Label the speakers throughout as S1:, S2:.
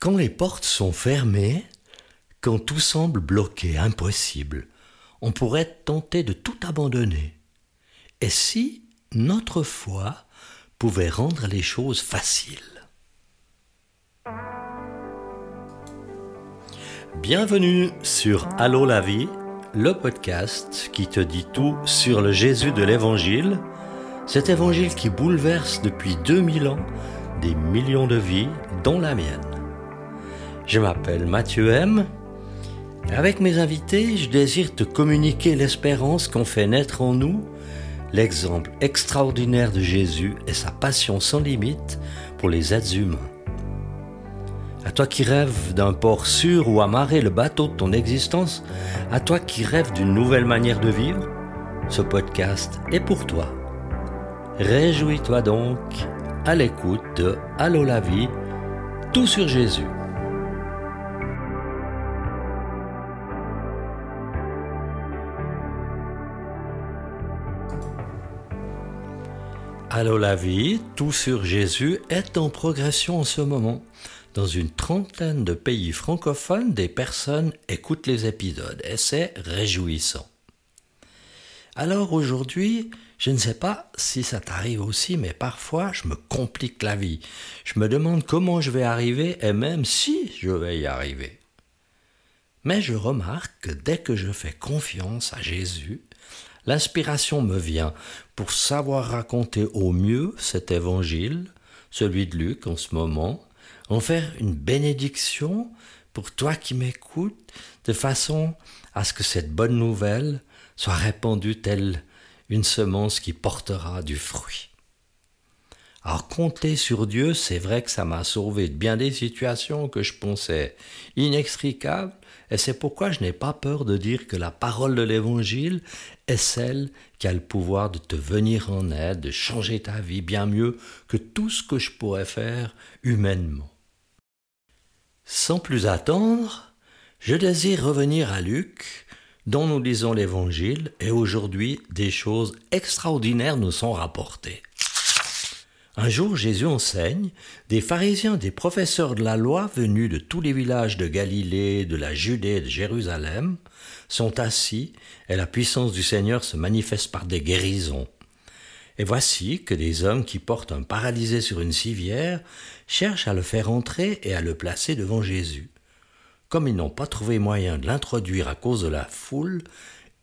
S1: Quand les portes sont fermées, quand tout semble bloqué, impossible, on pourrait tenté de tout abandonner. Et si notre foi pouvait rendre les choses faciles? Bienvenue sur Allô la vie, le podcast qui te dit tout sur le Jésus de l'Évangile, cet Évangile qui bouleverse depuis 2000 ans des millions de vies, dont la mienne. Je m'appelle Mathieu M. Avec mes invités, je désire te communiquer l'espérance qu'ont fait naître en nous l'exemple extraordinaire de Jésus et sa passion sans limite pour les êtres humains. À toi qui rêves d'un port sûr où amarrer le bateau de ton existence, à toi qui rêves d'une nouvelle manière de vivre, ce podcast est pour toi. Réjouis-toi donc à l'écoute de Allô la vie, tout sur Jésus. Allô la vie, tout sur Jésus est en progression en ce moment. Dans une trentaine de pays francophones, des personnes écoutent les épisodes et c'est réjouissant. Alors aujourd'hui, je ne sais pas si ça t'arrive aussi, mais parfois je me complique la vie. Je me demande comment je vais arriver et même si je vais y arriver. Mais je remarque que dès que je fais confiance à Jésus, L'inspiration me vient pour savoir raconter au mieux cet évangile, celui de Luc en ce moment, en faire une bénédiction pour toi qui m'écoutes, de façon à ce que cette bonne nouvelle soit répandue telle une semence qui portera du fruit. Alors compter sur Dieu, c'est vrai que ça m'a sauvé de bien des situations que je pensais inextricables, et c'est pourquoi je n'ai pas peur de dire que la parole de l'Évangile est celle qui a le pouvoir de te venir en aide, de changer ta vie bien mieux que tout ce que je pourrais faire humainement. Sans plus attendre, je désire revenir à Luc, dont nous lisons l'Évangile, et aujourd'hui des choses extraordinaires nous sont rapportées. Un jour, Jésus enseigne, des pharisiens, des professeurs de la loi venus de tous les villages de Galilée, de la Judée et de Jérusalem, sont assis et la puissance du Seigneur se manifeste par des guérisons. Et voici que des hommes qui portent un paralysé sur une civière cherchent à le faire entrer et à le placer devant Jésus. Comme ils n'ont pas trouvé moyen de l'introduire à cause de la foule,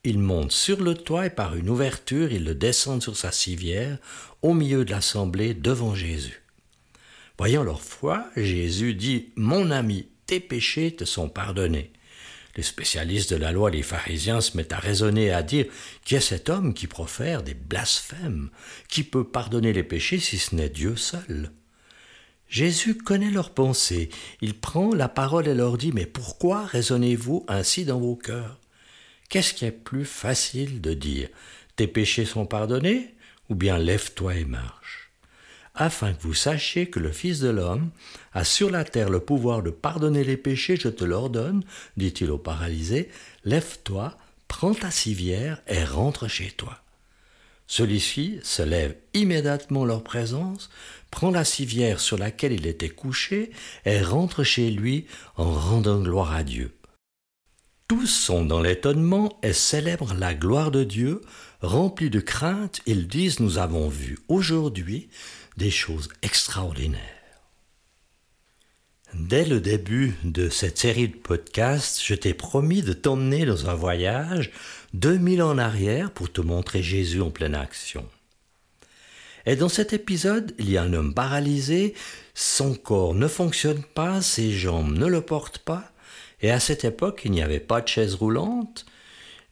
S1: ils montent sur le toit et par une ouverture, ils le descendent sur sa civière, au milieu de l'assemblée, devant Jésus. Voyant leur foi, Jésus dit Mon ami, tes péchés te sont pardonnés. Les spécialistes de la loi, les pharisiens, se mettent à raisonner et à dire Qui est cet homme qui profère des blasphèmes Qui peut pardonner les péchés si ce n'est Dieu seul? Jésus connaît leurs pensées. Il prend la parole et leur dit Mais pourquoi raisonnez-vous ainsi dans vos cœurs? Qu'est-ce qui est plus facile de dire? Tes péchés sont pardonnés ou bien lève-toi et marche? Afin que vous sachiez que le Fils de l'homme a sur la terre le pouvoir de pardonner les péchés, je te l'ordonne, dit-il au paralysé, lève-toi, prends ta civière et rentre chez toi. Celui-ci se lève immédiatement leur présence, prend la civière sur laquelle il était couché et rentre chez lui en rendant gloire à Dieu. Tous sont dans l'étonnement et célèbrent la gloire de Dieu. Remplis de crainte, ils disent Nous avons vu aujourd'hui des choses extraordinaires. Dès le début de cette série de podcasts, je t'ai promis de t'emmener dans un voyage 2000 ans en arrière pour te montrer Jésus en pleine action. Et dans cet épisode, il y a un homme paralysé, son corps ne fonctionne pas, ses jambes ne le portent pas, et à cette époque, il n'y avait pas de chaise roulante,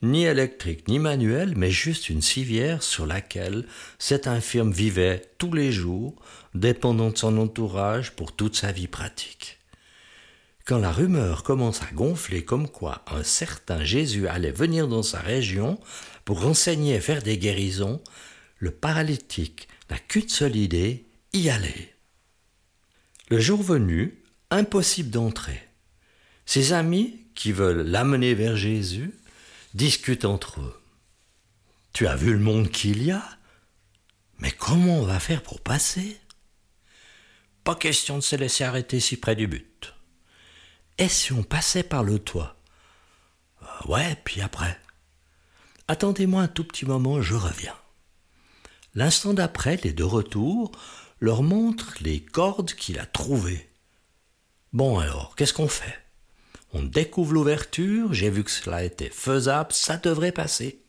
S1: ni électrique, ni manuelle, mais juste une civière sur laquelle cet infirme vivait tous les jours, dépendant de son entourage pour toute sa vie pratique. Quand la rumeur commence à gonfler comme quoi un certain Jésus allait venir dans sa région pour enseigner et faire des guérisons, le paralytique n'a qu'une seule idée, y aller. Le jour venu, impossible d'entrer. Ses amis, qui veulent l'amener vers Jésus, discutent entre eux. Tu as vu le monde qu'il y a Mais comment on va faire pour passer? Pas question de se laisser arrêter si près du but. Et si on passait par le toit? Euh, Ouais, puis après Attendez-moi un tout petit moment, je reviens. L'instant d'après, les deux retours leur montrent les cordes qu'il a trouvées. Bon alors, qu'est-ce qu'on fait? On découvre l'ouverture, j'ai vu que cela était faisable, ça devrait passer.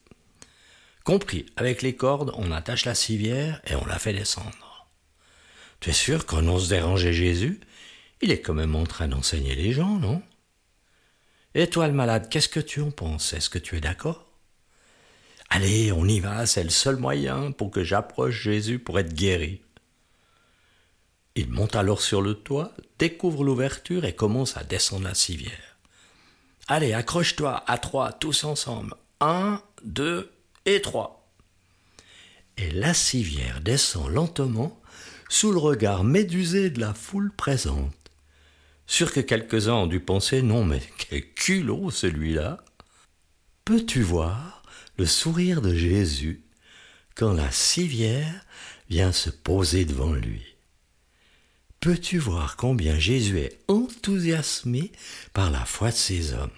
S1: Compris, avec les cordes, on attache la civière et on la fait descendre. Tu es sûr qu'on ose déranger Jésus? Il est quand même en train d'enseigner les gens, non? Et toi le malade, qu'est-ce que tu en penses? Est-ce que tu es d'accord? Allez, on y va, c'est le seul moyen pour que j'approche Jésus pour être guéri. Il monte alors sur le toit, découvre l'ouverture et commence à descendre la civière. Allez, accroche-toi à trois, tous ensemble. Un, deux et trois. Et la civière descend lentement sous le regard médusé de la foule présente. Sûr que quelques-uns ont dû penser non, mais quel culot celui-là. Peux-tu voir le sourire de Jésus quand la civière vient se poser devant lui? Peux-tu voir combien Jésus est enthousiasmé par la foi de ces hommes?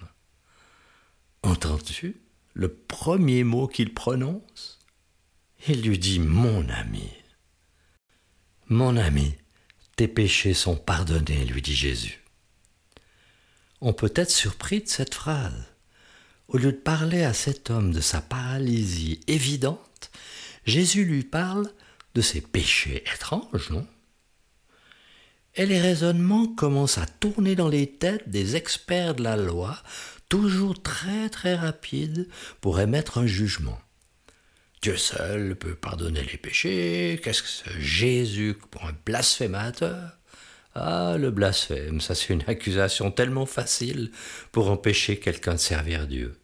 S1: Entends-tu le premier mot qu'il prononce? Il lui dit Mon ami. Mon ami, tes péchés sont pardonnés, lui dit Jésus. On peut être surpris de cette phrase. Au lieu de parler à cet homme de sa paralysie évidente, Jésus lui parle de ses péchés étranges, non? Et les raisonnements commencent à tourner dans les têtes des experts de la loi, toujours très très rapides pour émettre un jugement. Dieu seul peut pardonner les péchés. Qu'est-ce que c'est Jésus pour un blasphémateur? Ah, le blasphème, ça c'est une accusation tellement facile pour empêcher quelqu'un de servir Dieu.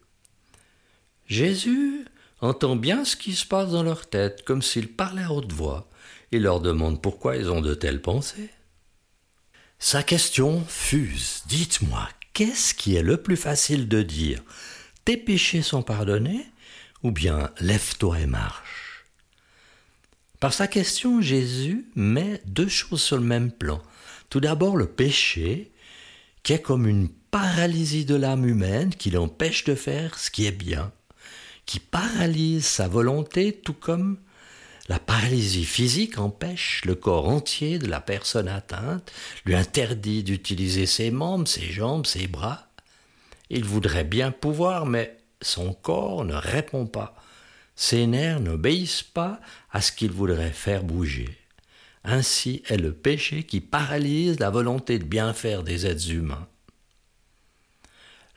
S1: Jésus entend bien ce qui se passe dans leur tête, comme s'il parlait à haute voix. Il leur demande pourquoi ils ont de telles pensées. Sa question fuse. Dites-moi, qu'est-ce qui est le plus facile de dire? Tes péchés sont pardonnés ou bien lève-toi et marche? Par sa question, Jésus met deux choses sur le même plan. Tout d'abord, le péché, qui est comme une paralysie de l'âme humaine qui l'empêche de faire ce qui est bien, qui paralyse sa volonté tout comme la paralysie physique empêche le corps entier de la personne atteinte, lui interdit d'utiliser ses membres, ses jambes, ses bras. Il voudrait bien pouvoir, mais son corps ne répond pas. Ses nerfs n'obéissent pas à ce qu'il voudrait faire bouger. Ainsi est le péché qui paralyse la volonté de bien faire des êtres humains.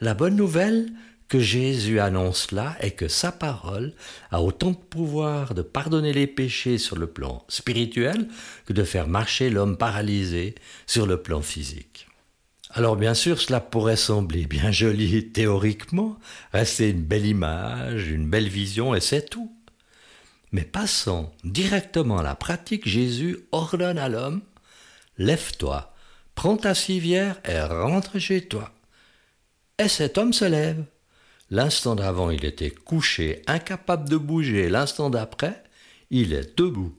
S1: La bonne nouvelle, que Jésus annonce là est que sa parole a autant de pouvoir de pardonner les péchés sur le plan spirituel que de faire marcher l'homme paralysé sur le plan physique. Alors bien sûr, cela pourrait sembler bien joli théoriquement, rester une belle image, une belle vision, et c'est tout. Mais passant directement à la pratique, Jésus ordonne à l'homme, Lève-toi, prends ta civière et rentre chez toi. Et cet homme se lève. L'instant d'avant, il était couché, incapable de bouger. L'instant d'après, il est debout.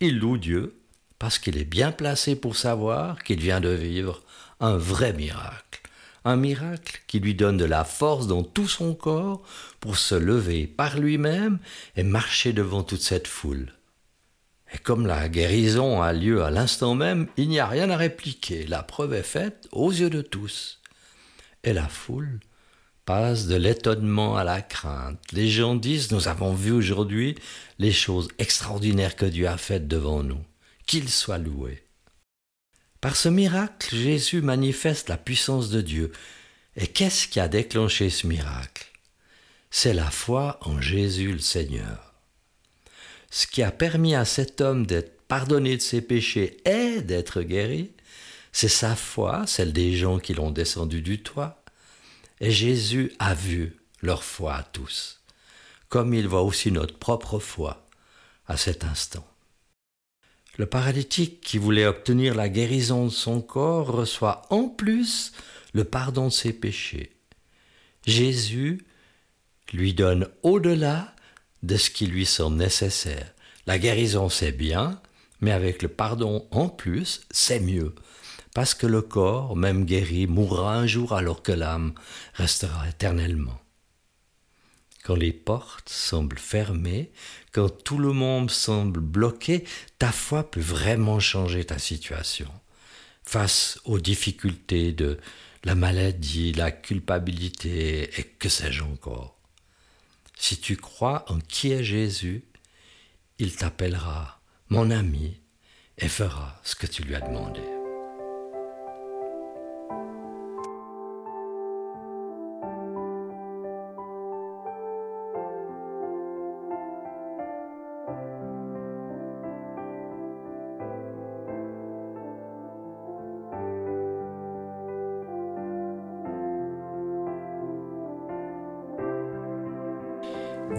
S1: Il loue Dieu parce qu'il est bien placé pour savoir qu'il vient de vivre un vrai miracle. Un miracle qui lui donne de la force dans tout son corps pour se lever par lui-même et marcher devant toute cette foule. Et comme la guérison a lieu à l'instant même, il n'y a rien à répliquer. La preuve est faite aux yeux de tous. Et la foule passe de l'étonnement à la crainte. Les gens disent, nous avons vu aujourd'hui les choses extraordinaires que Dieu a faites devant nous. Qu'il soit loué. Par ce miracle, Jésus manifeste la puissance de Dieu. Et qu'est-ce qui a déclenché ce miracle? C'est la foi en Jésus le Seigneur. Ce qui a permis à cet homme d'être pardonné de ses péchés et d'être guéri, c'est sa foi, celle des gens qui l'ont descendu du toit, et Jésus a vu leur foi à tous, comme il voit aussi notre propre foi à cet instant. Le paralytique qui voulait obtenir la guérison de son corps reçoit en plus le pardon de ses péchés. Jésus lui donne au-delà de ce qui lui semble nécessaire. La guérison, c'est bien, Mais avec le pardon en plus, c'est mieux. Parce que le corps, même guéri, mourra un jour alors que l'âme restera éternellement. Quand les portes semblent fermées, quand tout le monde semble bloqué, ta foi peut vraiment changer ta situation. Face aux difficultés de la maladie, la culpabilité et que sais-je encore. Si tu crois en qui est Jésus, il t'appellera mon ami et fera ce que tu lui as demandé.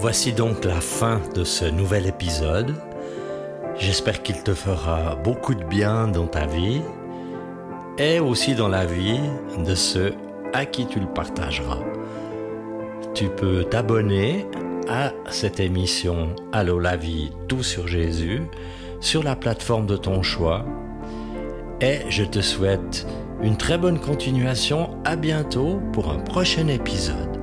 S1: Voici donc la fin de ce nouvel épisode. J'espère qu'il te fera beaucoup de bien dans ta vie et aussi dans la vie de ceux à qui tu le partageras. Tu peux t'abonner à cette émission Allô la vie, tout sur Jésus sur la plateforme de ton choix et je te souhaite une très bonne continuation. À bientôt pour un prochain épisode.